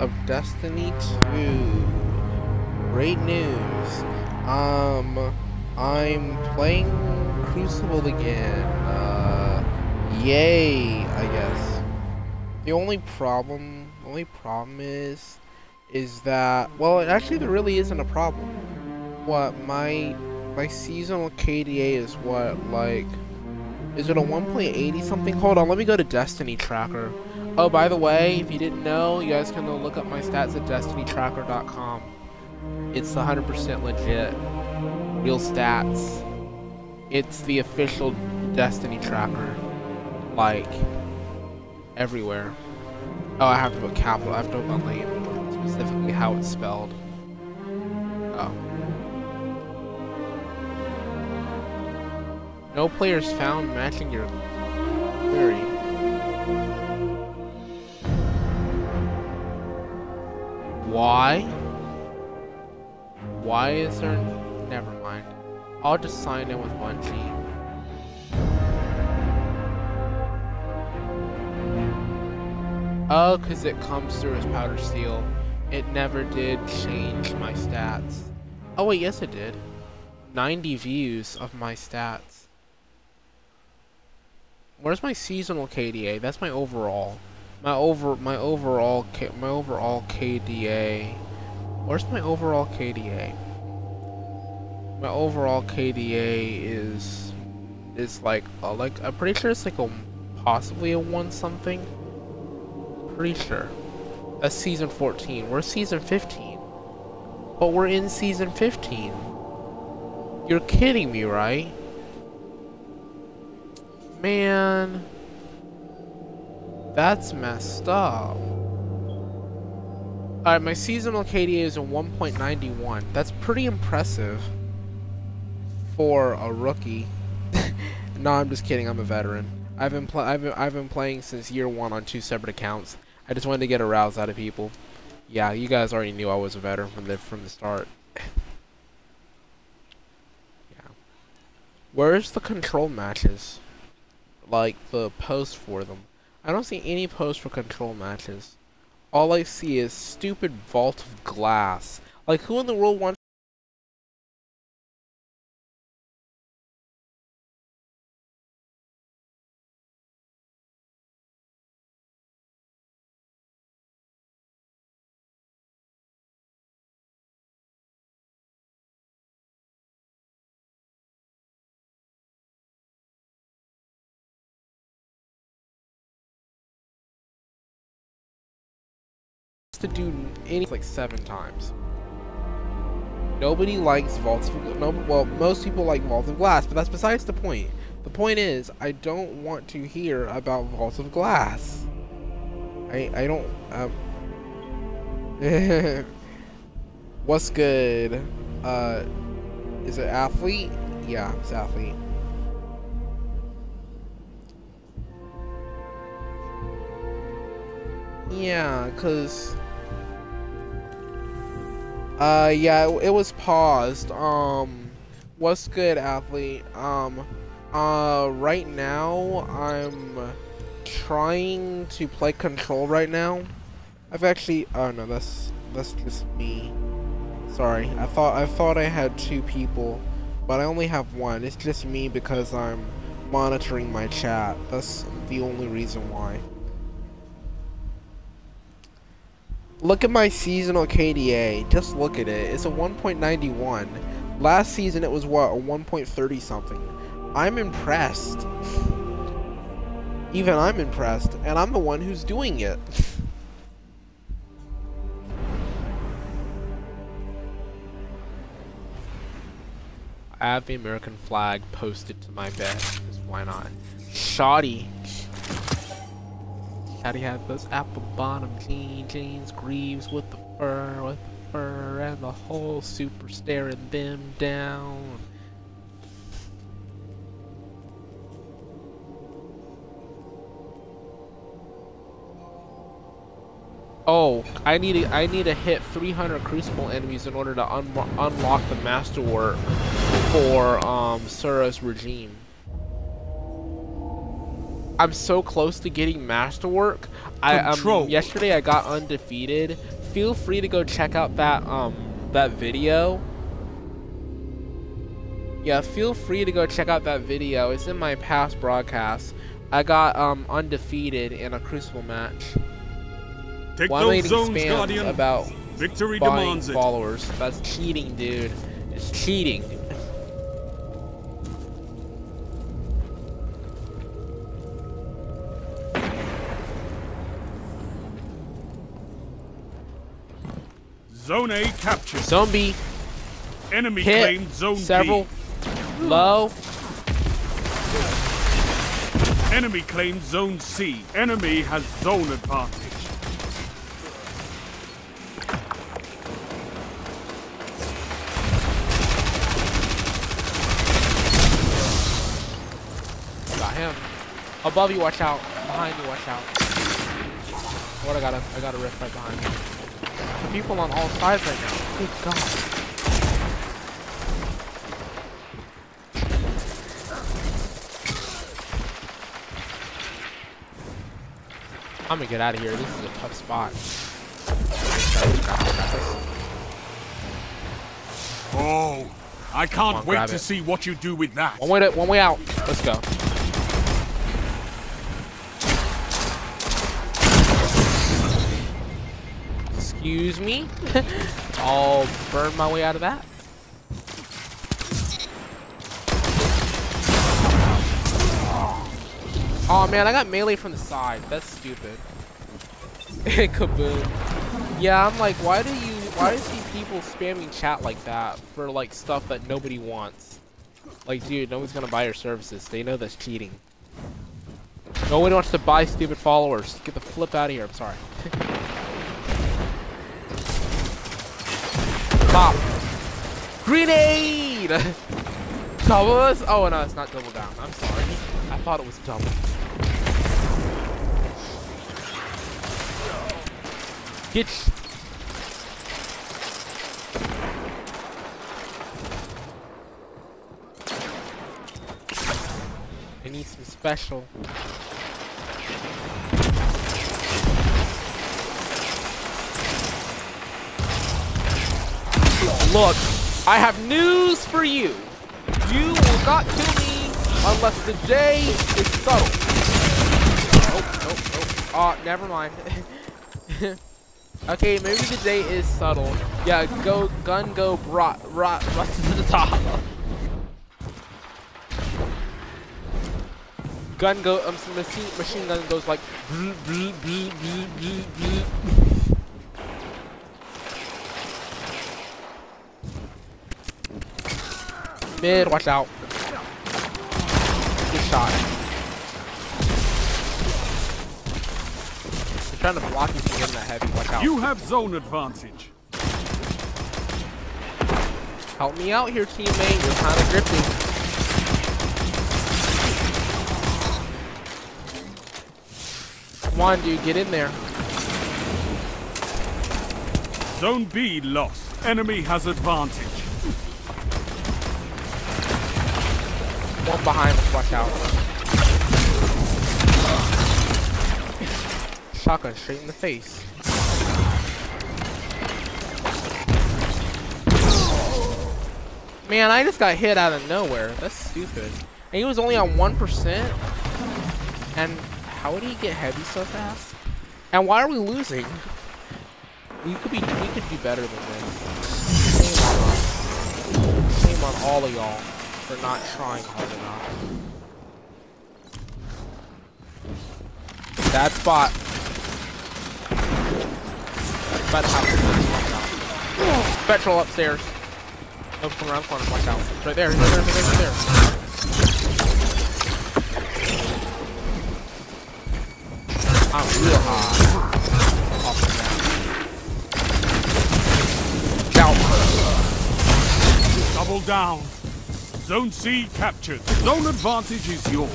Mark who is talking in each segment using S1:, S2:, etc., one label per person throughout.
S1: of Destiny 2. Great news. Um, I'm playing Crucible again. Uh, yay, I guess. The only problem, the only problem is, is that, well, actually there really isn't a problem. What, my, my seasonal KDA is what, like, is it a 1.80 something? Hold on, let me go to Destiny Tracker. Oh, by the way, if you didn't know, you guys can go look up my stats at destinytracker.com. It's 100% legit. Real stats. It's the official Destiny tracker. Like, everywhere. Oh, I have to put capital. I have to name, specifically how it's spelled. Oh. No players found matching your query. Why? Why is there... Never mind. I'll just sign in with Bungie. Oh, because it comes through as powder steel. It never did change my stats. Oh wait, yes it did. 90 views of my stats. Where's my seasonal KDA? That's my overall. My over my overall K, my overall KDA. Where's my overall KDA? My overall KDA is is like uh, like I'm pretty sure it's like a possibly a one something. Pretty sure. That's season 14. We're season 15. But we're in season 15. You're kidding me, right? Man. That's messed up. Alright, my seasonal KDA is a 1.91. That's pretty impressive for a rookie. no, I'm just kidding. I'm a veteran. I've been I've been, I've been playing since year one on two separate accounts. I just wanted to get a rouse out of people. Yeah, you guys already knew I was a veteran from the from the start. yeah. Where's the control matches? Like the post for them. I don't see any posts for control matches. All I see is stupid vault of glass. Like, who in the world wants to do any like seven times. Nobody likes vaults of no well most people like vaults of glass, but that's besides the point. The point is I don't want to hear about vaults of glass. I I don't um What's good? Uh is it athlete? Yeah, it's athlete. Yeah, cause uh, yeah, it, it, was paused. Um, what's good, athlete? Um, uh, right now, I'm trying to play control right now. I've actually, oh no, that's, that's just me. Sorry, I thought, I thought I had two people, but I only have one. It's just me because I'm monitoring my chat. That's the only reason why. Look at my seasonal KDA. Just look at it. It's a 1.91. Last season it was what, a 1.30 something. I'm impressed. Even I'm impressed, and I'm the one who's doing it. I have the American flag posted to my bed, because why not? Shoddy how do those apple bottom jean jeans, Greaves with the fur, with the fur, and the whole super staring them down. Oh, I need to I need to hit 300 Crucible enemies in order to un unlock the masterwork for um Suros regime. I'm so close to getting masterwork. I um yesterday I got undefeated. Feel free to go check out that um that video. Yeah, feel free to go check out that video. It's in my past broadcasts. I got um undefeated in a Crucible match.
S2: Take Why those zones, Guardian.
S1: About
S2: Victory demands
S1: followers. It. That's cheating, dude. It's cheating.
S2: Zone A captured.
S1: Zone B.
S2: Enemy Hit. claimed Zone C.
S1: Several.
S2: B.
S1: Low.
S2: Enemy claimed Zone C. Enemy has zone advantage.
S1: Got him. Above you, watch out. Behind you, watch out. What I got a I got a rift right behind me people on all sides right now. Good God. I'm gonna get out of here. This is a tough spot.
S2: Oh, I can't on, wait to it. see what you do with that.
S1: One way, to, one way out. Let's go. Excuse me. I'll burn my way out of that. Oh man, I got melee from the side. That's stupid. Kaboom. Yeah, I'm like, why do you, why do you see people spamming chat like that for like stuff that nobody wants? Like, dude, no one's gonna buy your services. They know that's cheating. No one wants to buy stupid followers. Get the flip out of here. I'm sorry. Pop. Grenade! double Oh, no, it's not double down. I'm sorry. I thought it was double. Get. I need some special. Look, I have news for you. You will not kill me unless the J is subtle. Nope, nope, nope. Oh, never mind. okay, maybe the J is subtle. Yeah, go, gun go, rot, rot, rot to the top. gun go, um, machine, machine gun goes like. Mid, watch out. Good shot. I'm trying to block you from getting that heavy. Watch out.
S2: You have zone advantage.
S1: Help me out here, teammate. You're kind of gripping. Come on, dude. Get in there.
S2: Zone B lost. Enemy has advantage.
S1: One behind us, watch out. Shotgun straight in the face. Man, I just got hit out of nowhere. That's stupid. And he was only on 1%. And how did he get heavy so fast? And why are we losing? We could be we could do better than this. Shame on, Shame on all of y'all for not trying hard enough. Bad spot. About to happen. Petrol upstairs. No, come around corner. Watch out. It's right there. Right there. Right there. Right there. I'm real high.
S2: Double down. Zone C captured. Zone advantage is yours.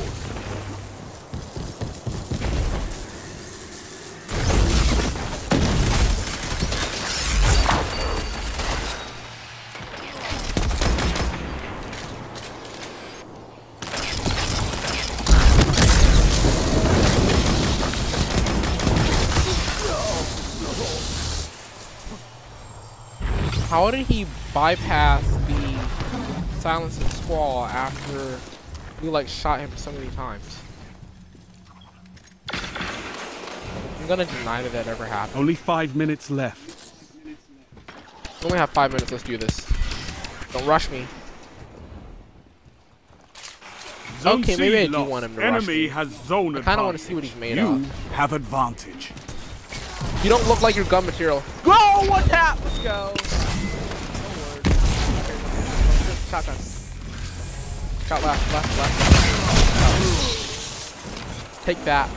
S1: How did he bypass the silences? Squall after we like shot him so many times? I'm gonna deny that that ever happened.
S2: Only five minutes left.
S1: We only have five minutes. Let's do this. Don't rush me.
S2: Zone
S1: Okay, maybe I do
S2: lost.
S1: want him to rush
S2: Enemy
S1: me.
S2: has zone
S1: I kinda wanna see what he's made
S2: you
S1: of.
S2: have advantage.
S1: You don't look like your gun material. Whoa! One tap. Let's go. No Shotgun. Left, left, left. Take that.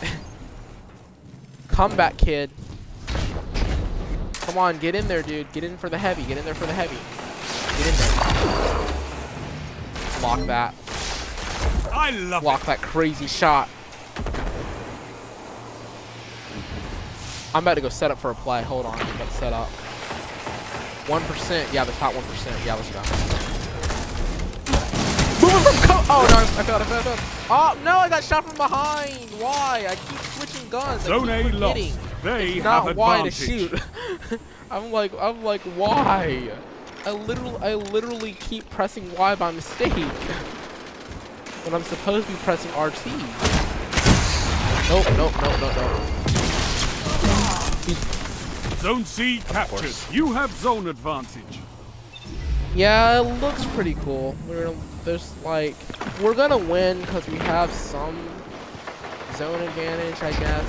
S1: Come back, kid. Come on, get in there, dude. Get in for the heavy. Get in there for the heavy. Get in there. Block that.
S2: I love
S1: Block that crazy shot. I'm about to go set up for a play. Hold on. To set up. 1%. Yeah, the top 1%. Yeah, let's go. Moving from co- Oh, no. I failed. I failed. I failed. Oh, no. I got shot from behind. Why? I keep switching guns.
S2: Zone
S1: I
S2: A
S1: keep
S2: lost.
S1: forgetting.
S2: They
S1: It's
S2: have
S1: not why to shoot. I'm like, I'm like, why? I literally, I literally keep pressing Y by mistake. when I'm supposed to be pressing RT. Nope, nope, nope, nope, nope.
S2: Zone C captured. You have zone advantage.
S1: Yeah, it looks pretty cool. We're there's like we're gonna win because we have some zone advantage, I guess.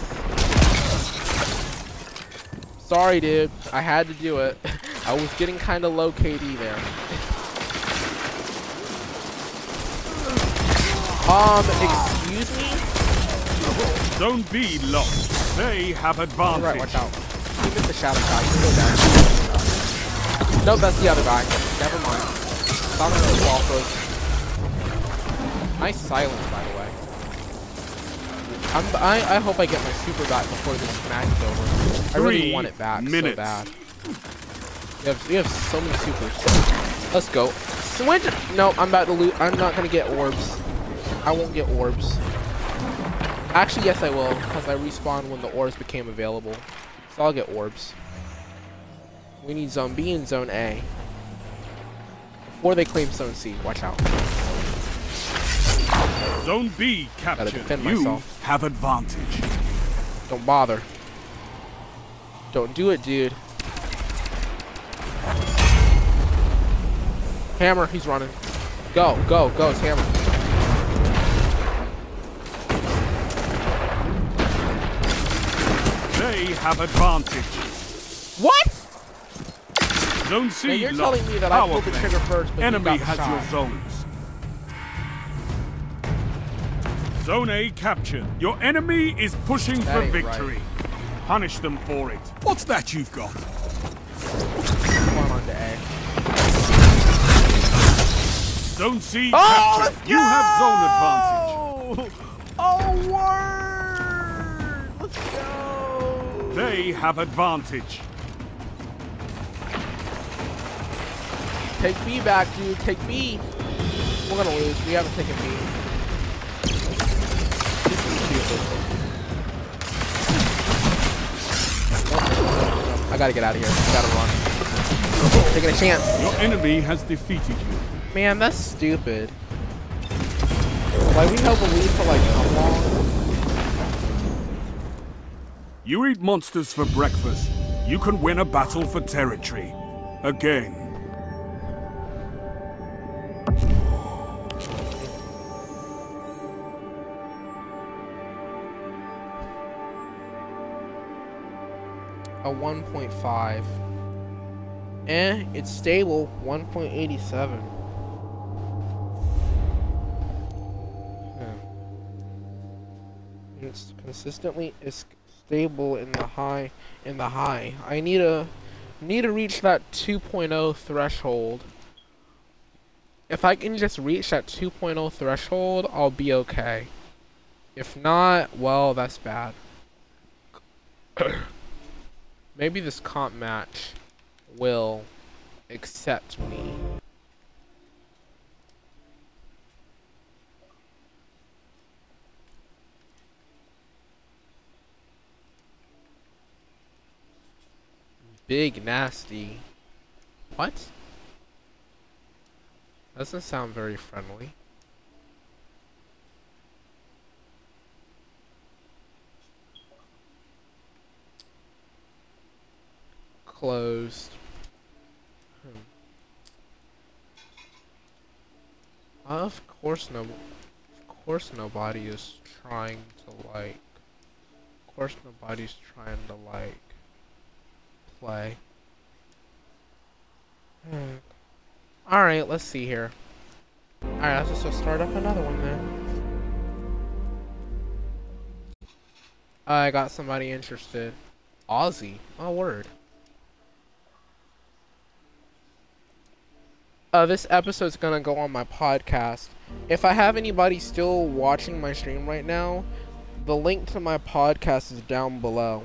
S1: Sorry, dude. I had to do it. I was getting kind of low KD there. Um, excuse me?
S2: Zone B lost. They have advantage.
S1: Alright, watch out. He missed the shadow. You can go down. Nope, that's the other guy. Never mind. Thought it was. Nice silence, by the way. I'm, I, I hope I get my super back before this match is over. I really want it back
S2: minutes.
S1: so bad. We have, have so many supers. Let's go. Switch. No, I'm about to lose. I'm not gonna get orbs. I won't get orbs. Actually, yes, I will, because I respawned when the orbs became available. So I'll get orbs. We need Zone B and Zone A. Before they claim Zone C. Watch out.
S2: Zone B captured.
S1: defend
S2: you
S1: myself.
S2: have advantage.
S1: Don't bother. Don't do it, dude. Hammer, he's running. Go, go, go, it's Hammer.
S2: They have advantage.
S1: What?
S2: Zone C
S1: Now you're telling me that I pulled the trigger first, but you
S2: Enemy
S1: got
S2: has
S1: shot.
S2: your zones. Zone A captured. Your enemy is pushing
S1: That
S2: for
S1: ain't right.
S2: victory. Punish them for it. What's that you've got?
S1: Come on, on to A.
S2: Zone C
S1: Oh,
S2: captured.
S1: let's
S2: You have zone advantage.
S1: Oh, word! Let's go!
S2: They have advantage.
S1: Take B back, dude. Take B. We're gonna lose. We haven't taken I gotta get out of here. I gotta run. Taking a chance.
S2: Your enemy has defeated you.
S1: Man, that's stupid. Like we held the lead for like how long?
S2: You eat monsters for breakfast. You can win a battle for territory. Again.
S1: A 1.5. Eh, it's stable. 1.87. Hmm. It's consistently is stable in the high in the high. I need a need to reach that 2.0 threshold. If I can just reach that 2.0 threshold, I'll be okay. If not, well, that's bad. Maybe this comp match will accept me. Big nasty. What? Doesn't sound very friendly. Closed. Hmm. Of course no of course nobody is trying to like of course nobody's trying to like play. Hmm. Alright, let's see here. Alright, let's just start up another one then. I got somebody interested. Aussie. Oh, word. Uh, this episode's gonna go on my podcast. If I have anybody still watching my stream right now, the link to my podcast is down below.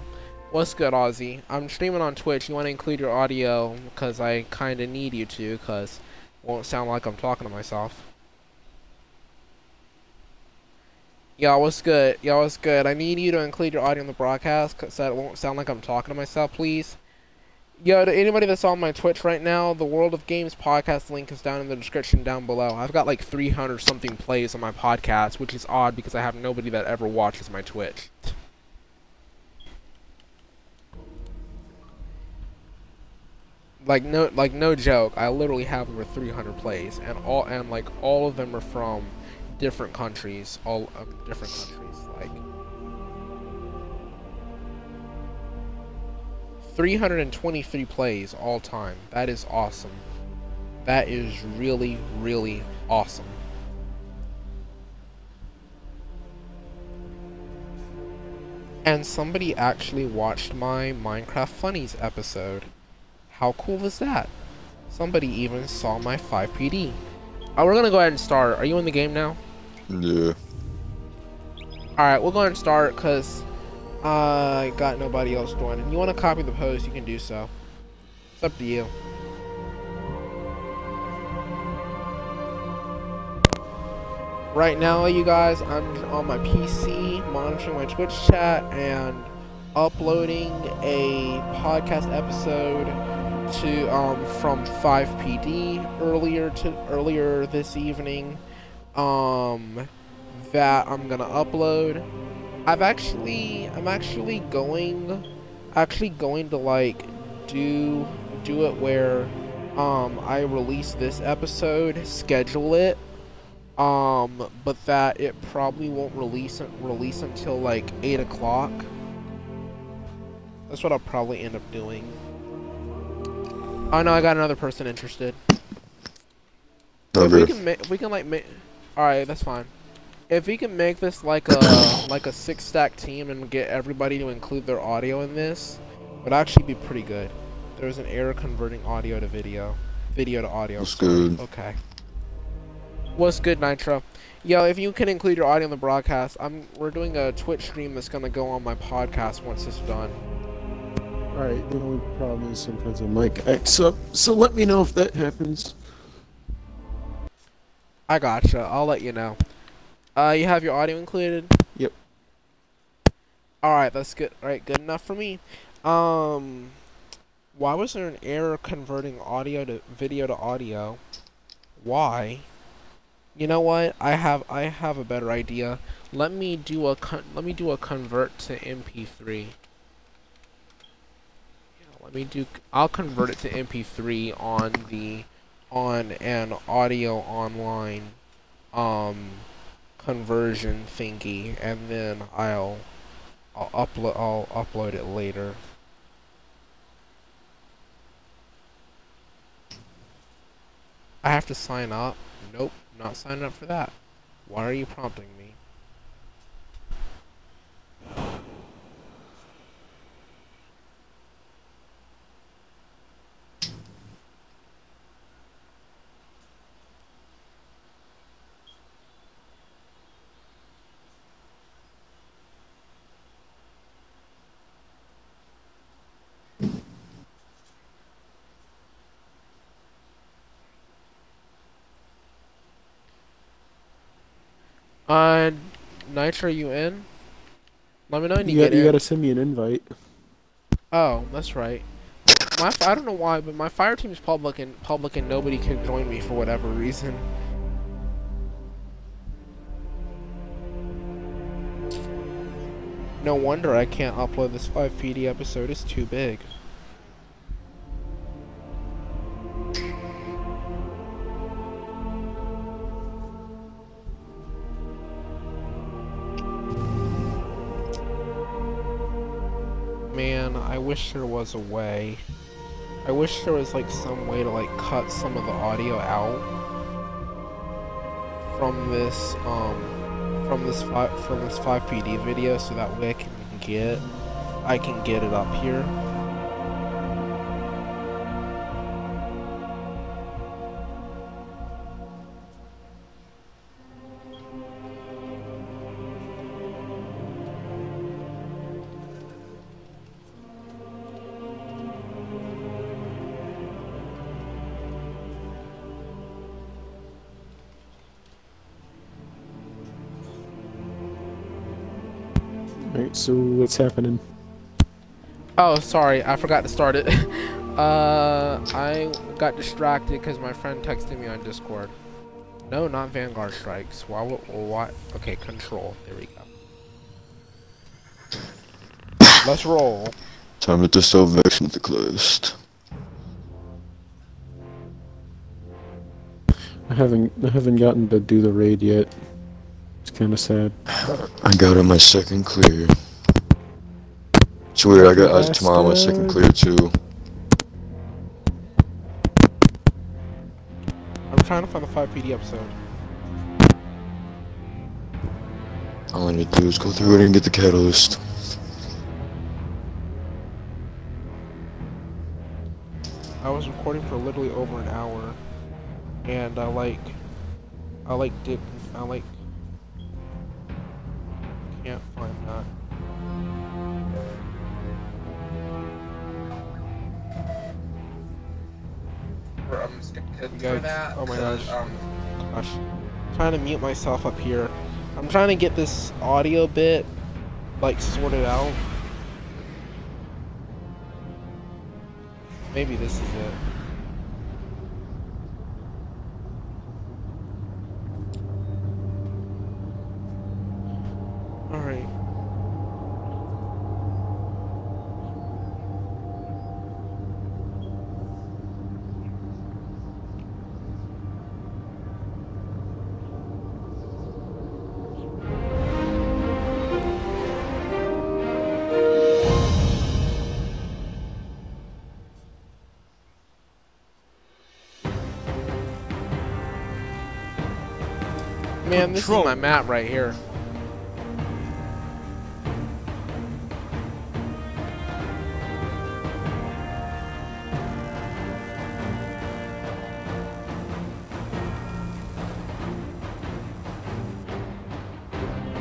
S1: What's good, Aussie? I'm streaming on Twitch. You want to include your audio because I kind of need you to because won't sound like I'm talking to myself. Y'all, what's good? Y'all, what's good? I need you to include your audio in the broadcast so that it won't sound like I'm talking to myself, please. Yo, to anybody that's on my Twitch right now, the World of Games podcast link is down in the description down below. I've got like 300 something plays on my podcast, which is odd because I have nobody that ever watches my Twitch. like no like no joke i literally have over 300 plays and all and like all of them are from different countries all different countries 323 plays all time that is awesome that is really really awesome and somebody actually watched my minecraft funnies episode how cool is that? Somebody even saw my 5PD. Oh, we're gonna go ahead and start. Are you in the game now?
S3: Yeah.
S1: Alright, we'll go ahead and start because I got nobody else joining. You want to copy the post, you can do so. It's up to you. Right now, you guys, I'm on my PC, monitoring my Twitch chat, and uploading a podcast episode to um, from 5PD earlier to earlier this evening um, that I'm gonna upload. I've actually I'm actually going actually going to like do do it where um, I release this episode, schedule it, um, but that it probably won't release release until like eight o'clock. That's what I'll probably end up doing. Oh no, I got another person interested. If we can make, we can like. All right, that's fine. If we can make this like a like a six stack team and get everybody to include their audio in this, would actually be pretty good. There's an error converting audio to video, video to audio.
S3: What's good?
S1: Okay. What's good, Nitro? Yo, if you can include your audio in the broadcast, I'm we're doing a Twitch stream that's gonna go on my podcast once it's done.
S4: Alright, the only problem is sometimes the mic acts up, so let me know if that happens.
S1: I gotcha. I'll let you know. Uh, you have your audio included?
S4: Yep.
S1: Alright, that's good. Alright, good enough for me. Um, why was there an error converting audio to video to audio? Why? You know what? I have I have a better idea. Let me do a let me do a convert to MP3. Let me do. I'll convert it to MP3 on the on an audio online um conversion thingy, and then I'll I'll upload I'll upload it later. I have to sign up. Nope, not signing up for that. Why are you prompting me? Uh, Nitro, you in? Let me know when you,
S4: You,
S1: get
S4: got, you
S1: in.
S4: gotta send me an invite.
S1: Oh, that's right. my I don't know why, but my fire team's public and public and nobody can join me for whatever reason. No wonder I can't upload this 5 PD episode, it's too big. Wish there was a way. I wish there was like some way to like cut some of the audio out from this um from this five from this 5PD video so that way I can get I can get it up here.
S4: Alright, so what's happening?
S1: Oh, sorry, I forgot to start it. uh, I got distracted because my friend texted me on Discord. No, not Vanguard strikes. Why? would- Why? Okay, control. There we go. Let's roll.
S3: Time to distill Vex into closed.
S4: I haven't I haven't gotten to do the raid yet. Kind of sad.
S3: I got on my second clear. It's weird, I got uh, tomorrow my second clear too.
S1: I'm trying to find the 5 PD episode.
S3: All I need to do is go through it and get the catalyst.
S1: I was recording for literally over an hour, and I like, I like did, I like, can't that.
S5: I'm just gonna cut for
S1: guys-
S5: that.
S1: oh my gosh.
S5: Um,
S1: Gosh, trying to mute myself up here. I'm trying to get this audio bit like sorted out. Maybe this is it. Man, this is my map right here.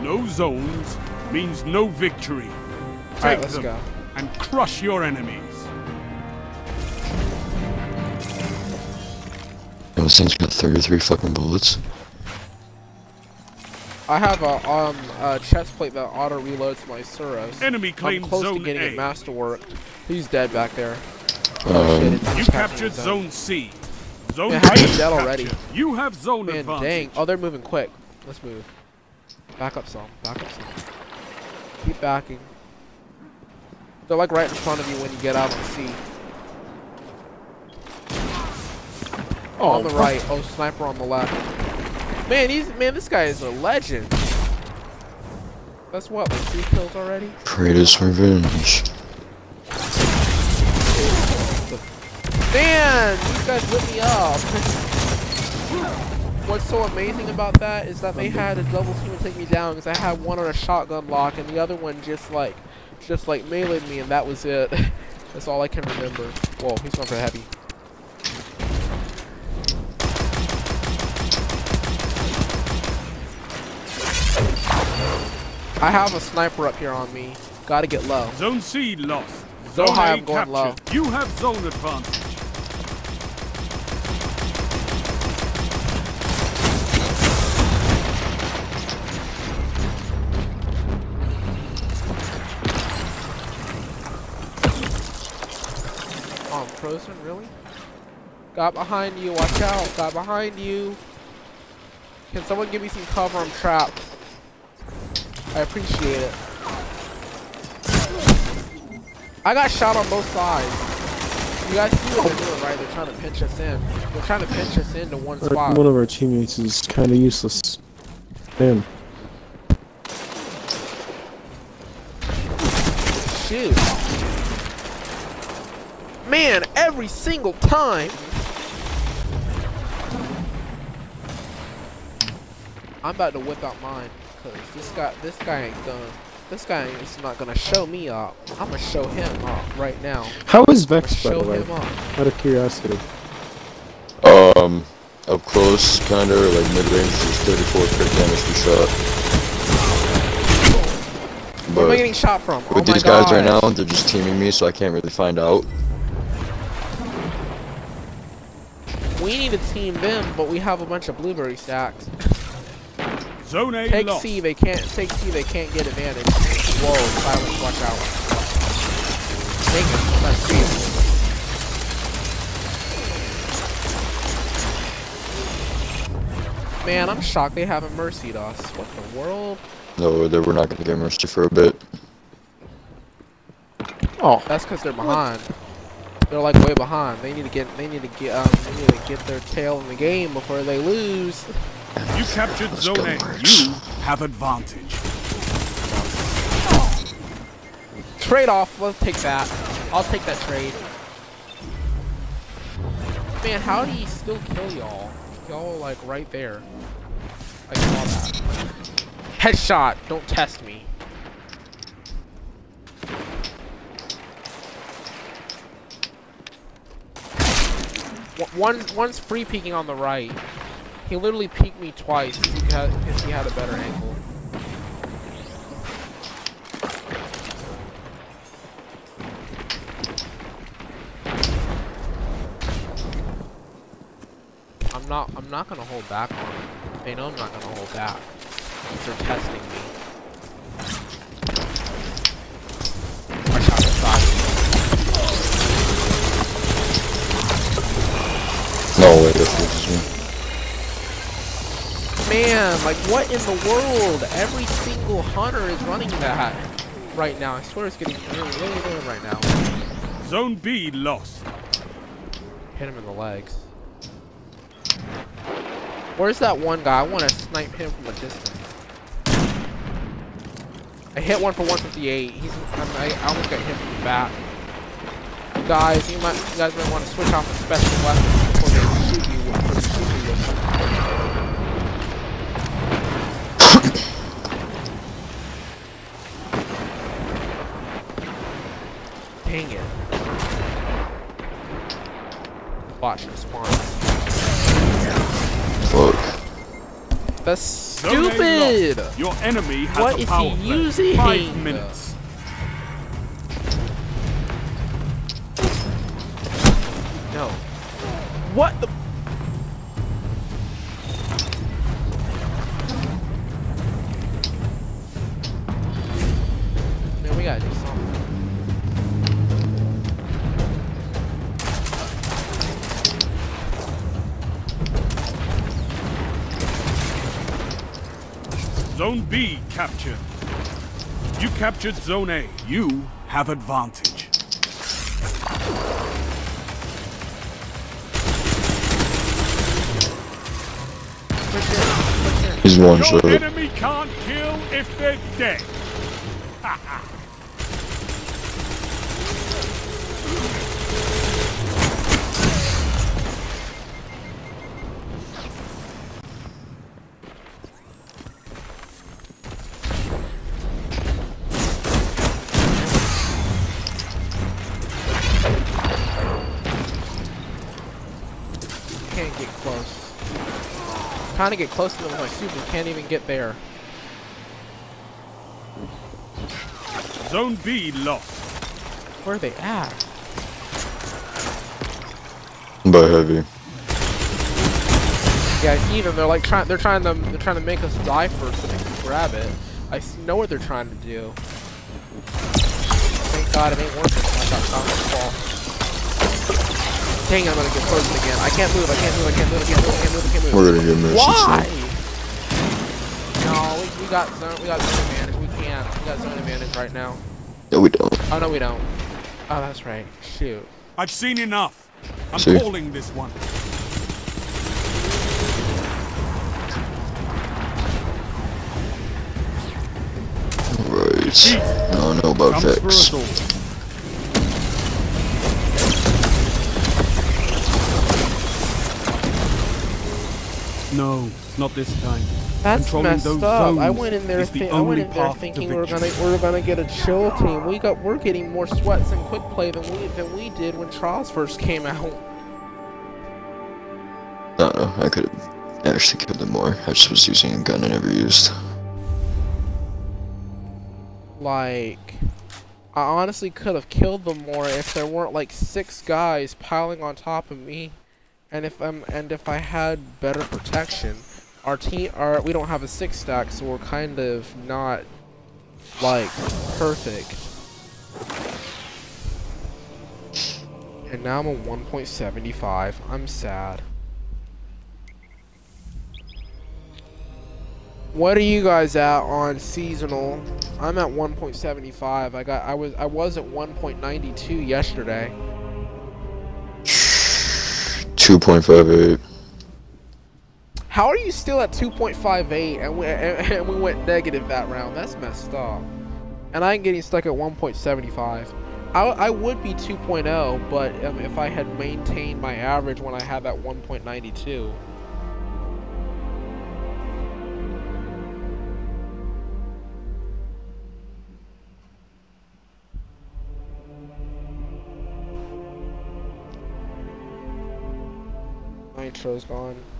S2: No zones means no victory. Take
S1: Alright, let's
S2: them
S1: go.
S2: and crush your enemies.
S3: Yo, this thing's got 33 fucking bullets.
S1: I have a um a chest plate that auto reloads my Suros.
S2: Enemy
S1: I'm
S2: claims
S1: close to getting
S2: A.
S1: it masterworked. He's dead back there.
S3: Um,
S1: it's
S2: You captured
S1: in
S2: zone C. Zone
S1: Man, how
S2: B
S1: you
S2: is
S1: dead already?
S2: You have zone
S1: Man,
S2: advantage.
S1: dang. Oh, they're moving quick. Let's move. Back up some. Back up some. Keep backing. They're like right in front of you when you get out on C.
S4: Oh,
S1: on the right. Oh, sniper on the left. Man, he's man. This guy is a legend. That's what, like three kills already.
S3: Kratos Revenge.
S1: Man, these guys lit me up. What's so amazing about that is that they had a double team to take me down because I had one on a shotgun lock and the other one just like, just like meleeed me and that was it. That's all I can remember. Whoa, he's going for heavy. I have a sniper up here on me. Gotta get low.
S2: Zone C lost. Zone
S1: high, I'm going low.
S2: You have zone advantage.
S1: Oh, I'm frozen? Really? Got behind you. Watch out. Got behind you. Can someone give me some cover? I'm trapped. I appreciate it. I got shot on both sides. You guys see what they're doing, right? They're trying to pinch us in. They're trying to pinch us into one
S4: Our-
S1: spot.
S4: One of our teammates is kind of useless. Man,
S1: Shoot. Man, every single time. I'm about to whip out mine, cause this guy, this guy ain't gonna, this guy is not gonna show me up. I'm gonna show him up right now.
S4: how is Vex, by the way?
S1: up.
S4: Out of curiosity.
S3: Um, up close, kinda, like mid-range, is 34 crit damage per shot.
S1: Where am I getting shot from? oh
S3: with
S1: my
S3: these guys right now, they're just teaming me, so I can't really find out.
S1: We need to team them, but we have a bunch of blueberry stacks.
S2: Zone A
S1: Take
S2: lost.
S1: C, they can't. Take C, they can't get advantage. Whoa, silence, watch out. Take it, that's C. Man, I'm shocked they haven't mercied us. What the world?
S3: No, they we're not gonna get mercy for a bit.
S4: Oh,
S1: That's because they're behind. They're like way behind. They need to get. They need to get. Um. They need to get their tail in the game before they lose.
S2: You captured
S3: Let's
S2: Zone
S3: go,
S2: A.
S3: Marks.
S2: You have advantage.
S1: Trade off. Let's take that. I'll take that trade. Man, how do you still kill y'all? Y'all are like right there. I saw that. Headshot. Don't test me. One- One, one's free peeking on the right. He literally peeked me twice because he had, a better angle. I'm not. I'm not gonna hold back on them. They know I'm not gonna hold back. They're testing me. Man, like what in the world? Every single hunter is running that right now. I swear it's getting really, really good right now.
S2: Zone B lost.
S1: Hit him in the legs. Where's that one guy? I want to snipe him from a distance. I hit one for 158. He's. I'm, I I almost got hit from the back. Guys, you might. You guys might want to switch off the special weapons before they shoot you. Before they shoot you with them. Dang it. Watch him spawn.
S3: Fuck.
S1: That's stupid!
S2: lost. Your enemy has
S1: What
S2: a
S1: is
S2: power
S1: he using?
S2: Five minutes.
S1: No. What the?
S2: Captured. You captured Zone A. You have advantage.
S1: Push in, push in.
S3: He's one shot.
S2: enemy can't kill if they're dead.
S1: Trying to get close to them with my super, can't even get there.
S2: Zone B lost.
S1: Where are they at?
S3: By heavy.
S1: Yeah, I see them. They're like trying. They're trying to. They're trying to make us die first so they can grab it. I know what they're trying to do. Thank God it ain't working. I got shot in the fall. Dang, I'm gonna get frozen again. I can't move, I can't move, I can't move, I can't move, I can't move, I can't move.
S3: We're gonna get mercy
S1: Why?
S3: soon.
S1: No, we, we got zone, we got zone advantage. We can't. We got zone advantage right now.
S3: No, we don't.
S1: Oh no, we don't. Oh, that's right. Shoot.
S2: I've seen enough. I'm
S3: See?
S2: calling this one.
S3: Right. I don't know about
S2: Comes for No, not this time.
S1: That's
S2: Controlling
S1: messed
S2: those
S1: up. I went in there.
S2: is the
S1: I went in there thinking we were gonna we were gonna get a chill team. We got we're getting more sweats and quick play than we than we did when Trials first came out.
S3: No, no, I could have actually killed them more. I just was using a gun I never used.
S1: Like, I honestly could have killed them more if there weren't like six guys piling on top of me, and if I'm and if I had better protection. Our team, our we don't have a six stack, so we're kind of not like perfect. And now I'm a 1.75. I'm sad. What are you guys at on seasonal? I'm at 1.75. I got I was I was at 1.92 yesterday.
S3: 2.58.
S1: How are you still at 2.58 and we and, we went negative that round? That's messed up. And I'm getting stuck at 1.75. I, I would be 2.0, but um, if I had maintained my average when I had that 1.92. Nitro's gone.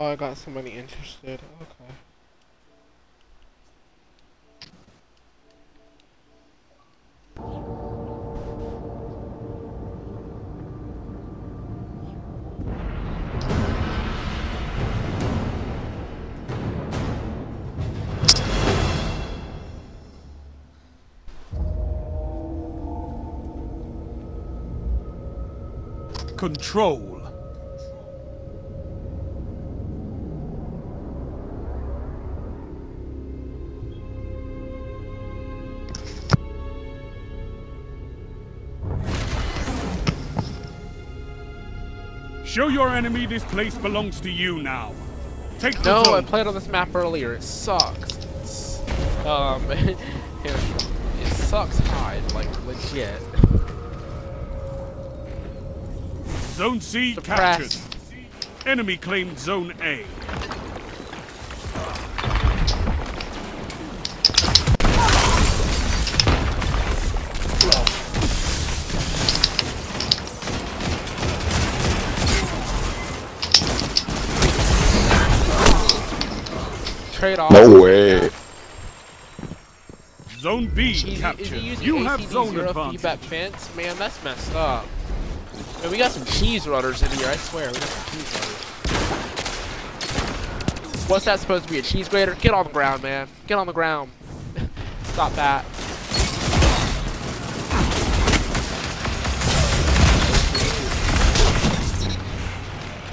S1: Oh, I got somebody interested. Okay.
S2: Control. Show your enemy this place belongs to you now. Take the
S1: No, I played on this map earlier. It sucks. It's, um, it, it sucks hide, like legit.
S2: Zone C captured. Enemy claimed Zone A.
S1: Trade off.
S3: No way.
S2: Zone B
S1: Is he, is
S2: captured. You have
S1: ACD
S2: zone
S1: zero
S2: advantage.
S1: feedback fence? Man, that's messed up. Man, we got some cheese runners in here, I swear. We got some cheese runners. What's that supposed to be? A cheese grater? Get on the ground, man. Get on the ground. Stop that.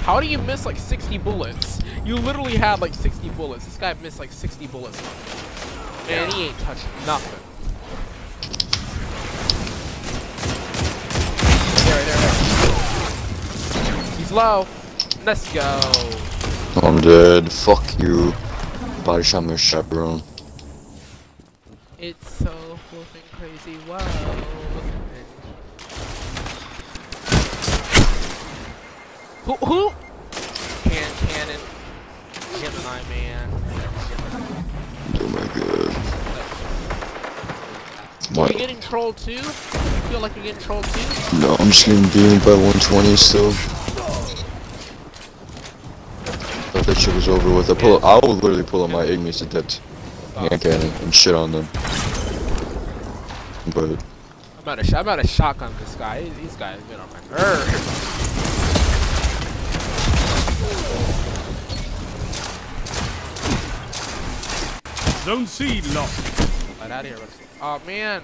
S1: How do you miss like 60 bullets? You literally had like 60 bullets. This guy missed like 60 bullets. Man, he ain't touching nothing. There, there, there. He's low. Let's go.
S3: I'm dead. Fuck you. Body shot my chaperone.
S1: It's so flipping crazy. Wow. Who? Who? Gemini man.
S3: Oh my god.
S1: Are
S3: What?
S1: you getting trolled too? You feel like you're getting trolled too?
S3: No, I'm just getting beamed by 120 still. Thought that shit was over with. I pull. I will literally pull up my Igneous adept hand cannon and shit on them. But
S1: I'm about to, sh- I'm about to shotgun this guy. These- These guys get on my nerves.
S2: Zone C lost.
S1: Get out of here. Rusty. Oh man.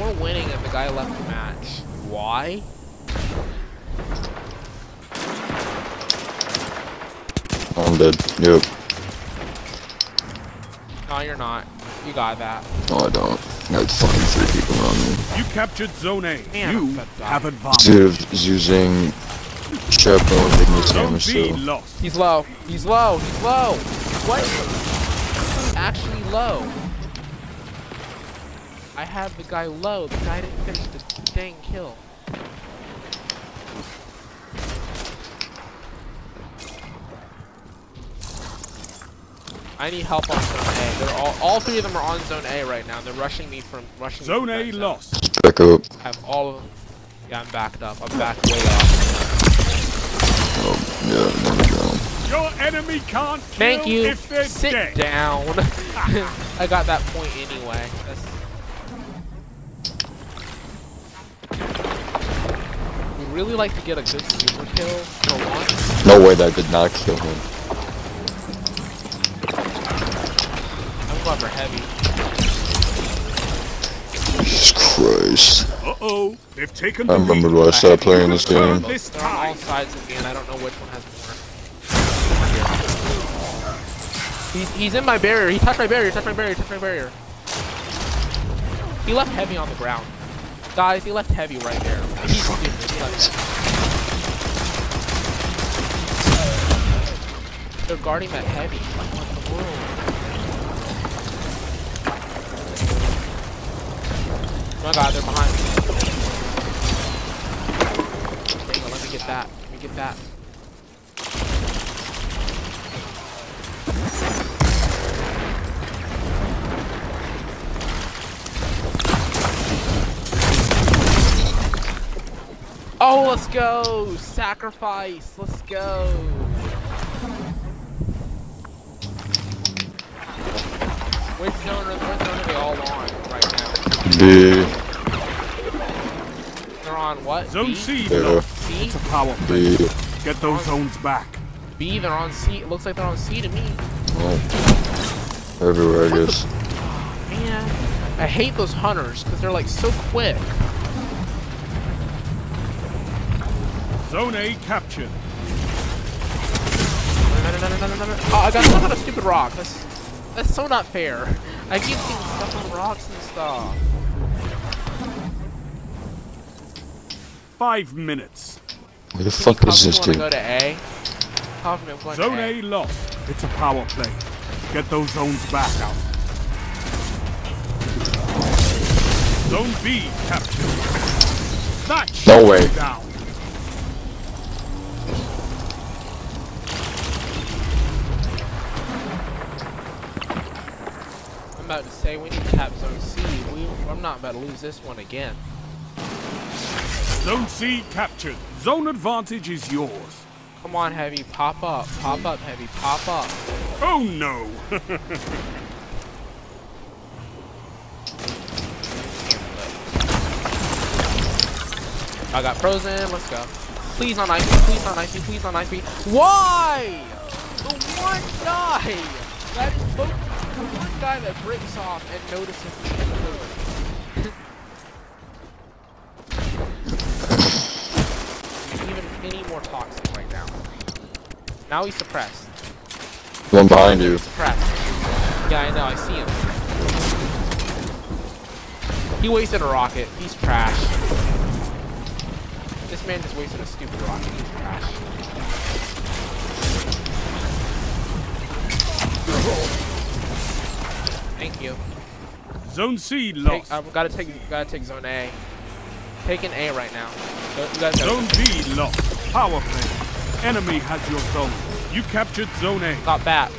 S1: We're winning and the guy left the match. Why?
S3: I'm dead. Yep.
S1: No, you're not. You got that.
S3: No, I don't. I got fucking three people on me.
S2: You captured Zone A.
S1: Man,
S2: you
S1: I'm about to
S2: have
S1: die.
S2: advantage.
S3: Dude is using chaperone Igneous
S2: Zone
S3: hammer
S2: B
S3: still.
S2: lost.
S1: He's low. He's low. He's low. What? He's actually low. I have the guy low. The guy didn't finish the dang kill. I need help on zone A. They're all all three of them are on zone A right now. They're rushing me from rushing me
S2: Zone
S1: from
S2: A
S1: zone.
S2: lost.
S3: Back up.
S1: I have all of them. Yeah, I'm backed up. I'm backed way up.
S3: Oh, yeah, I'm on the ground.
S2: Your enemy can't kill
S1: Thank you.
S2: if they're
S1: Sit
S2: dead.
S1: down. I got that point anyway. That's... We'd really like to get a good super kill for once.
S3: No way that did not kill him.
S1: I'm going for heavy.
S3: Christ.
S2: Uh-oh. They've taken
S3: I
S2: the
S3: remembered
S2: lead.
S3: why I started playing this game.
S2: This
S1: They're on all
S2: time.
S1: sides of me, and I don't know which one has more. He's, he's in my barrier. He touched my barrier. Touched my barrier. Touched my barrier. He left heavy on the ground. Guys, he left heavy right there. He's stupid. He left heavy. They're guarding that heavy. Like, what the world? My god, they're behind me. Hang let me get that. Let me get that. Oh, let's go! Sacrifice! Let's go! Zone are, which they all on?
S3: B,
S1: They're on what?
S2: Zone
S1: B?
S2: C
S3: Yeah.
S2: lost.
S1: C?
S2: It's a power play.
S3: B.
S2: Get those zones back.
S1: B, they're on C. It looks like they're on C to me.
S3: Oh. Everywhere, I guess.
S1: Man, I hate those hunters because they're like so quick.
S2: Zone A captured.
S1: No, no, no, no, no, no, no. Oh, I got stuck on a stupid rock. That's that's so not fair. I keep getting stuck on rocks and stuff.
S2: Five minutes.
S3: Where the fuck
S1: Probably
S3: is this dude?
S1: go to A. Probably I'm going
S2: Zone
S1: to
S2: A lost. It's a power play. Get those zones back out. Zone B captured. That
S3: No way.
S2: Down.
S1: I'm about to say we need to cap zone C. We, I'm not about to lose this one again.
S2: Zone C captured. Zone advantage is yours.
S1: Come on, heavy, pop up, pop up, heavy, pop up.
S2: Oh no!
S1: I got frozen. Let's go. Please not me. Please not me. Please not me. Why? The one guy that is the one guy that breaks off and notices any more toxic right now. Now he's suppressed.
S3: One behind you.
S1: Suppressed. Yeah, I know. I see him. He wasted a rocket. He's trash. This man just wasted a stupid rocket. He's trash. Thank you.
S2: Zone C
S1: Take,
S2: lost.
S1: Uh, I've gotta take, gotta take zone A. Taking A right now. Go- You guys gotta
S2: Zone B lost. Power play. Enemy has your zone. You captured Zone A.
S1: got bat.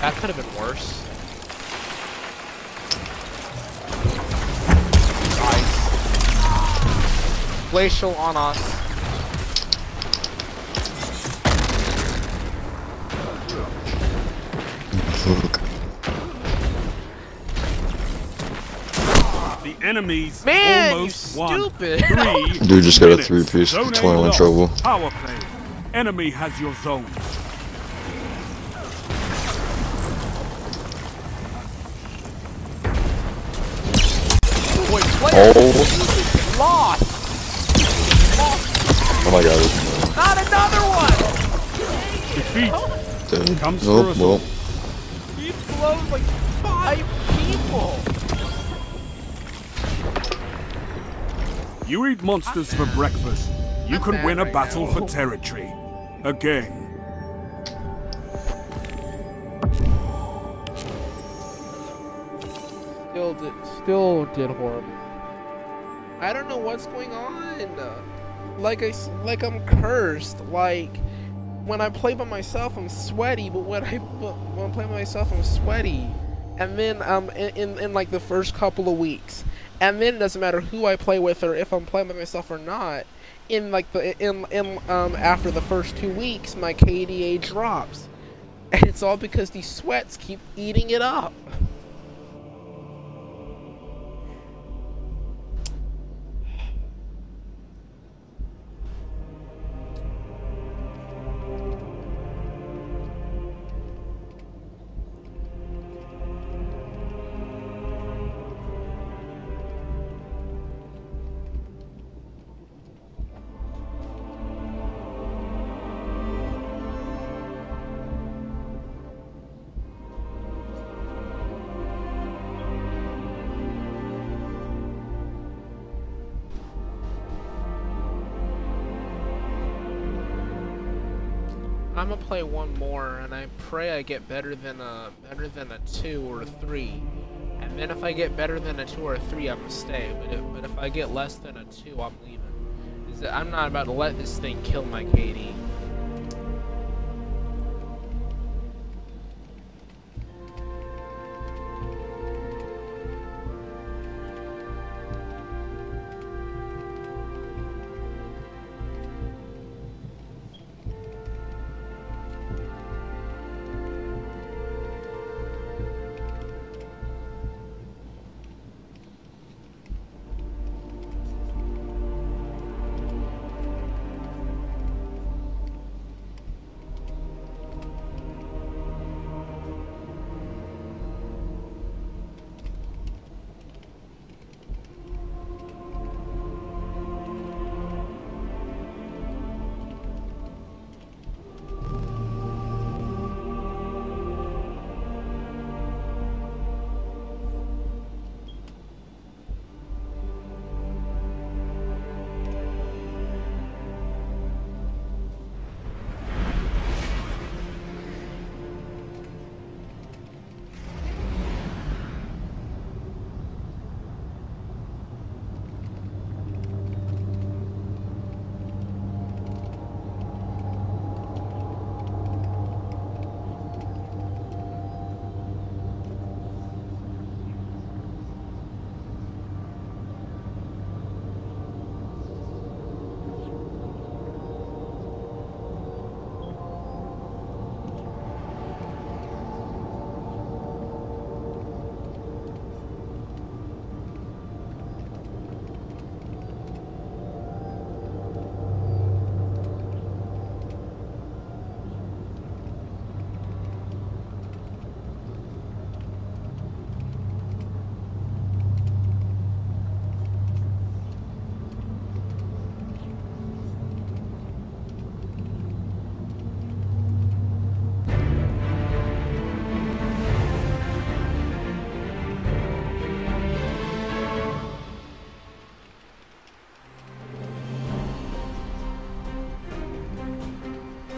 S1: That could have been worse. Nice. Glacial on us.
S2: Enemies
S1: Man, you
S2: almost won.
S1: stupid.
S2: Three
S3: Dude just got a three-piece.
S2: Zone A
S3: Toil in
S2: lost.
S3: trouble.
S2: Power play. Enemy has your zone.
S1: Wait,
S3: Oh,
S1: lost.
S3: oh my god.
S1: Not another one.
S2: Defeat
S3: Dead.
S2: Comes
S3: oh,
S2: for
S3: well.
S1: He blows like five people.
S2: You eat monsters for breakfast. You can win a battle for territory. Again.
S1: Still did, still did horrible. I don't know what's going on. Like I, like I'm cursed. Like when I play by myself, I'm sweaty. But when I, when I play by myself, I'm sweaty. And then um, in, in in like the first couple of weeks, and then it doesn't matter who I play with or if I'm playing by myself or not. In like the in in um after the first two weeks, my KDA drops, and it's all because these sweats keep eating it up. Gonna play one more, and I pray I get better than a better than a two or a three. And then if I get better than a two or a three, I'm gonna stay. But if, but if I get less than a two, I'm leaving. I'm not about to let this thing kill my KD.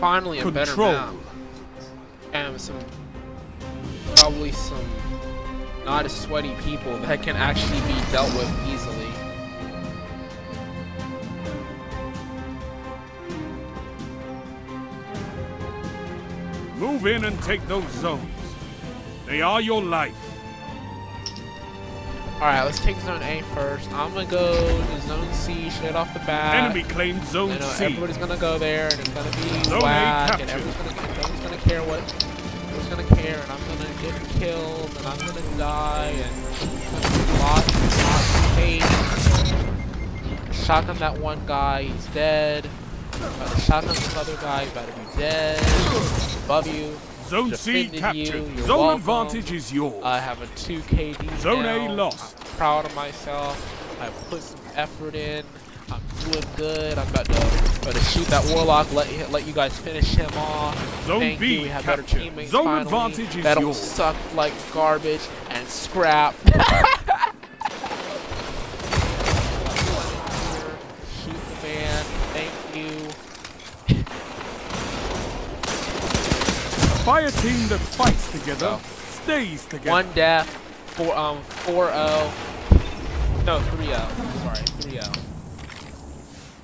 S1: Finally a better
S2: Control.
S1: map. And some probably some not as sweaty people that can actually be dealt with easily.
S2: Move in and take those zones. They are your life.
S1: Alright, let's take zone A first. I'm gonna go to zone C straight off the bat.
S2: Enemy claimed zone
S1: know uh,
S2: C.
S1: everybody's gonna go there and it's gonna be
S2: Zone A
S1: whack and everyone's gonna, nobody's gonna care what nobody's gonna care and I'm gonna get killed and I'm gonna die and lots and lots of hate. Shotgun that one guy, he's dead. About to shotgun this other guy, he's about to be dead. Above you.
S2: Zone C captured.
S1: you,
S2: Zone
S1: welcome.
S2: advantage is yours.
S1: I have a 2 KD
S2: Zone A
S1: now.
S2: lost.
S1: I'm proud of myself. I put some effort in. I'm doing good. I'm about to, about to shoot that warlock. Let let you guys finish him off.
S2: Zone
S1: Thank
S2: B
S1: you. We have better
S2: captured.
S1: teammates
S2: Zone
S1: finally.
S2: advantage is
S1: that
S2: yours.
S1: suck like garbage and scrap. Shoot the man. Thank you.
S2: A fire team that fights together
S1: Go.
S2: stays together.
S1: One death. Four um 4-0. No, 3-0. Sorry, 3-0.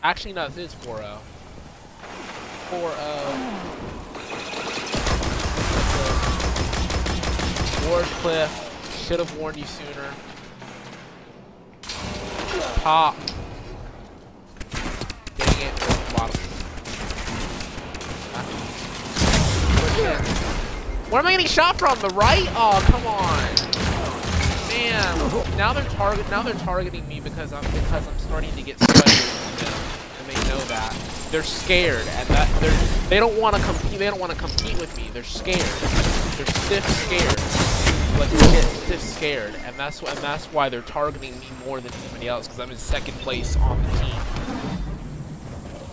S1: Actually, no, this is oh. 4-0. 4-0. Wardcliff. Should have warned you sooner. Pop. Dang it. Bottom. Where am I getting shot from? The right? Oh, come on. Man, now they're target. Now they're targeting me because I'm because I'm starting to get sweaty, and they know that. They're scared, and that they're they don't want to compete. They don't want to compete with me. They're scared. They're stiff scared. Like stiff scared, and that's and that's why they're targeting me more than anybody else because I'm in second place on the team.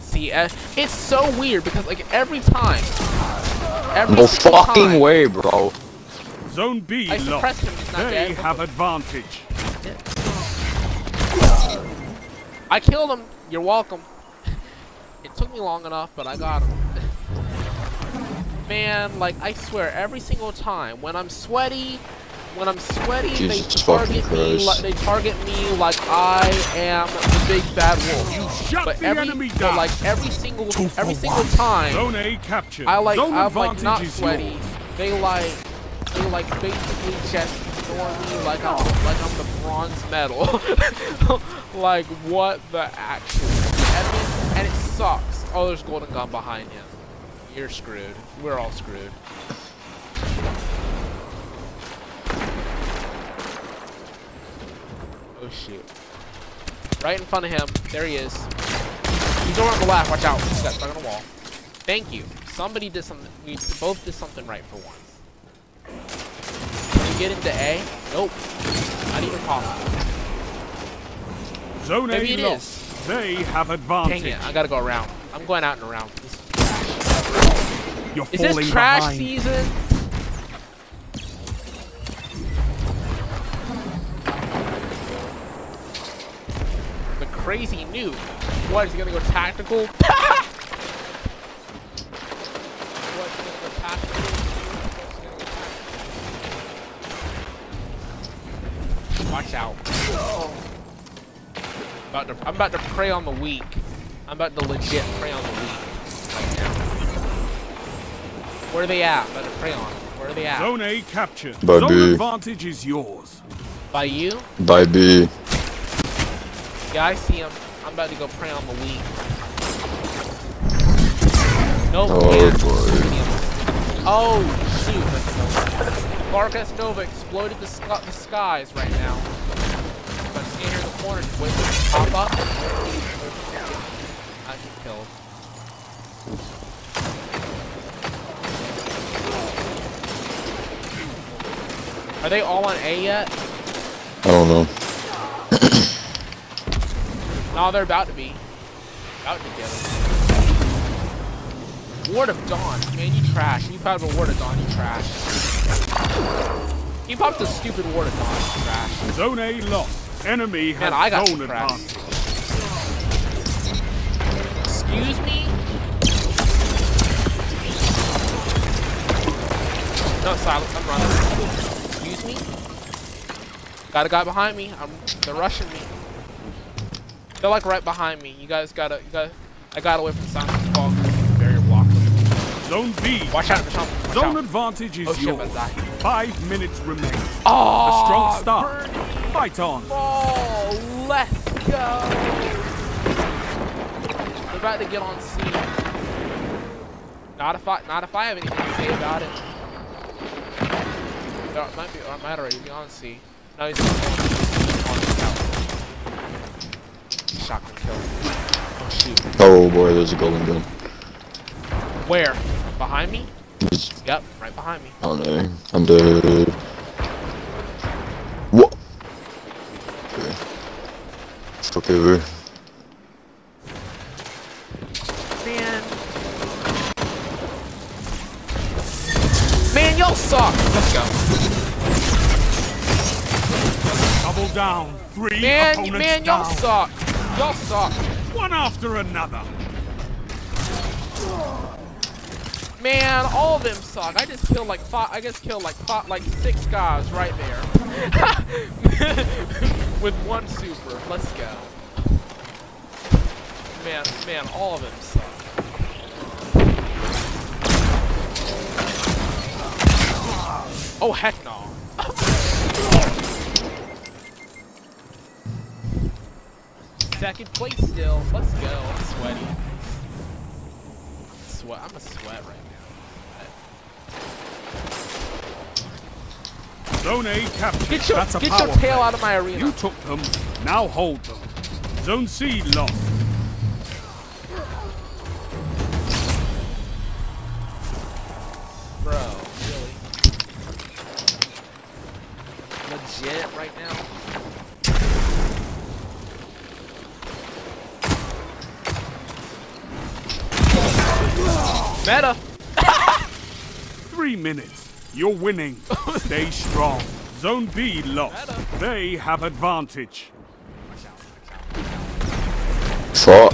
S1: See, uh, it's so weird because like every time, every
S3: No fucking
S1: time,
S3: way, bro.
S2: Zone B
S1: I suppressed
S2: lost.
S1: him.
S2: They
S1: dead.
S2: have advantage.
S1: I killed him. You're welcome. It took me long enough, but I got him. Man, like I swear, every single time when I'm sweaty, when I'm sweaty, they
S3: Jesus fucking
S1: target me. Like they target me like I am the big bad wolf.
S2: You shut
S1: But
S2: the
S1: every,
S2: enemy
S1: but
S2: down.
S1: like every single,
S2: Two
S1: every single
S2: one.
S1: time,
S2: Zone A.
S1: I like
S2: Zone
S1: I'm like not sweaty.
S2: yours.
S1: They like they like basically just ignore me like I'm like I'm the bronze medal. like what the action? And, it- and it sucks. Oh, there's golden gun behind him. You're screwed. We're all screwed. Oh shoot. Right in front of him. There he is. He's over on the left. Watch out. He got stuck on a wall. Thank you. Somebody did something. We both did something right for once. Can you get into A? Nope. Not even possible.
S2: Zone
S1: Maybe
S2: A
S1: it
S2: lost. They have advantage.
S1: Dang it. I gotta go around. I'm going out and around. This-
S2: You're
S1: Is
S2: falling
S1: this trash
S2: behind.
S1: season? Crazy noob. What, is he gonna go tactical? what, is he gonna go tactical? What's he gonna? Watch out. About to, I'm about to prey on the weak. I'm about to legit prey on the weak right now. Where are they at? I'm about to prey on them. Where are they at?
S2: Zone A captured.
S3: By
S2: Zone
S3: B.
S2: advantage is yours.
S1: By you?
S3: By B.
S1: Yeah, I see him. I'm about to go prey on the weak. Nope.
S3: Oh, boy.
S1: Oh, shoot. Vargas Nova exploded the, sky, the skies right now. I'm standing here in the corner just waiting for it to pop up. I get killed. Are they all on A yet?
S3: I don't know.
S1: No, they're about to be. About to get him. Ward of Dawn. Man, you trash. You popped a Ward of Dawn, you trash. He popped a stupid Ward of Dawn, you trash.
S2: Zone A lost. Enemy
S1: Man, has I got
S2: zone advantage.
S1: Excuse me? No, silence. I'm running. Excuse me? Got a guy behind me. I'm, they're rushing me. They're like right behind me. You guys gotta. You got. I got away from silence fog. Barrier block.
S2: Zone B.
S1: Watch out,
S2: Zone
S1: out.
S2: advantage is
S1: Oh shit,
S2: yours. Five minutes remain.
S1: Oh,
S2: A strong start. Fight on.
S1: ball. Let's go. We're about to get on C. Not if I, not if I have anything to say about it. It might be, or it might already be on C. No, he's on, Shotgun kill. Oh shoot.
S3: Oh boy, there's a golden gun.
S1: Where? Behind me?
S3: He's
S1: Yep, right behind me.
S3: on there. I'm dead. What? Okay. Fuck over.
S1: Man. Man, y'all suck. Let's go.
S2: Double down. Three
S1: Man,
S2: opponents
S1: man, y'all suck. Y'all suck.
S2: One after another.
S1: Man, all of them suck. I just killed like five. I just killed like five, like six guys right there. With one super. Let's go. Man, man, all of them suck. Oh heck no. Second place still. Let's go. I'm sweaty. Sweat. I'm a sweat right now.
S2: Zone A captured.
S1: Get your
S2: That's a
S1: get
S2: power
S1: your tail
S2: play.
S1: out of my arena.
S2: You took them. Now hold them. Zone C lost.
S1: Meta!
S2: Three minutes. You're winning. Stay strong. Zone B lost. They have advantage.
S3: Fuck.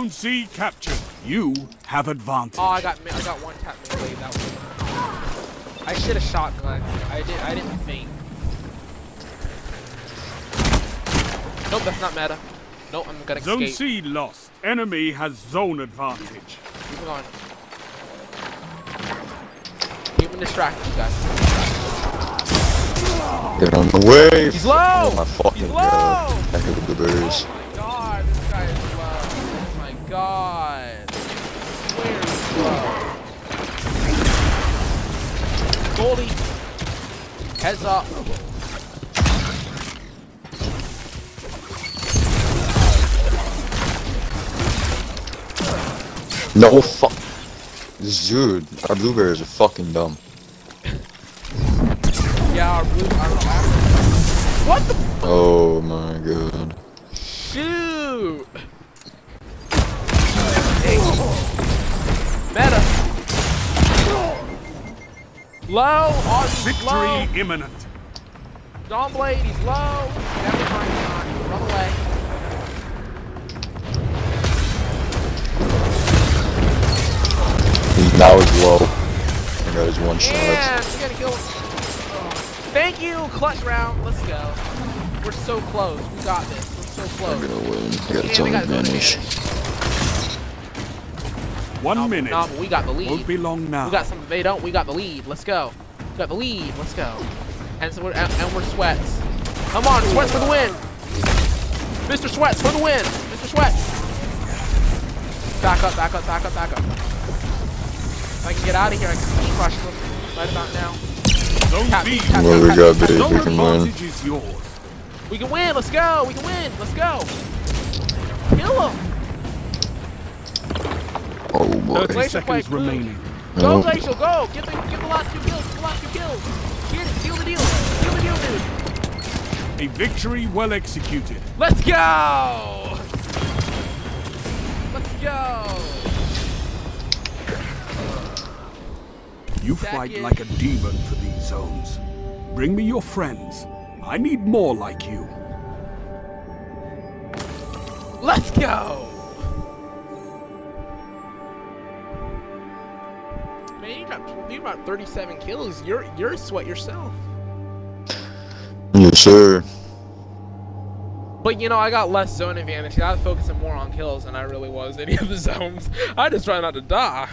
S2: Zone C captured. You have advantage.
S1: Oh, I got I got one tap melee. That was. I should have shotgun. I did. I didn't think. Nope, that's not meta. Nope, I'm gonna
S2: Zone
S1: escape.
S2: C lost. Enemy has zone advantage.
S1: Moving on. Keep him distracted, you guys.
S3: Get on the way.
S1: He's low!
S3: Oh my fucking
S1: He's
S3: god.
S1: I
S3: Heck of the bears.
S1: God. Where is low? Goldie. Heads up.
S3: No fuck. This dude, our blueberries are fucking dumb.
S1: Yeah, our blue. Our, our, what the
S3: Oh my god.
S1: shoot? Meta. Low on
S2: Victory
S1: low.
S2: imminent.
S1: Dawn Blade, he's low. Never mind, not. Run away.
S3: He now is low. I got his one shot.
S1: And we gotta kill him. Thank you, clutch round. Let's go. We're so close. We got this. We're so
S3: I'm
S1: close.
S3: gonna win. I got a
S1: Yeah, we
S3: ton
S1: got zone
S3: advantage.
S2: One
S1: No,
S2: minute.
S1: no, but we got the lead.
S2: Won't be long now.
S1: We got some. They don't. We got the lead. Let's go. We got the lead. Let's go. And so we're and, and we're sweats. Come on, sweats for the win. Mr. Sweats for the win. Mr. Sweats. Back up, back up, back up, back up. If I can get out of here, I can speed rush them right about now.
S2: Zone
S1: Tap
S2: B.
S1: me, tap
S3: Well,
S1: me,
S3: we
S1: tap
S3: got
S1: me, tap
S3: big.
S1: me.
S2: Zone
S3: we can win.
S2: advantage is yours.
S1: We can win. Let's go. We can win. Let's go. Kill him.
S3: Oh boy.
S2: 30 seconds remaining.
S1: Go,
S3: No.
S1: Glacial, go! Get the, get the last two kills, get the last two kills! Get it, seal the deal, seal the deal, dude!
S2: A victory well executed.
S1: Let's go! Let's go!
S2: You fight like a demon for these zones. Bring me your friends. I need more like you.
S1: Let's go! Man, you got you got 37 kills. You're you're a sweat yourself.
S3: Yes, sir.
S1: But you know, I got less zone advantage. I was focusing more on kills than I really was any of the zones. I just try not to die.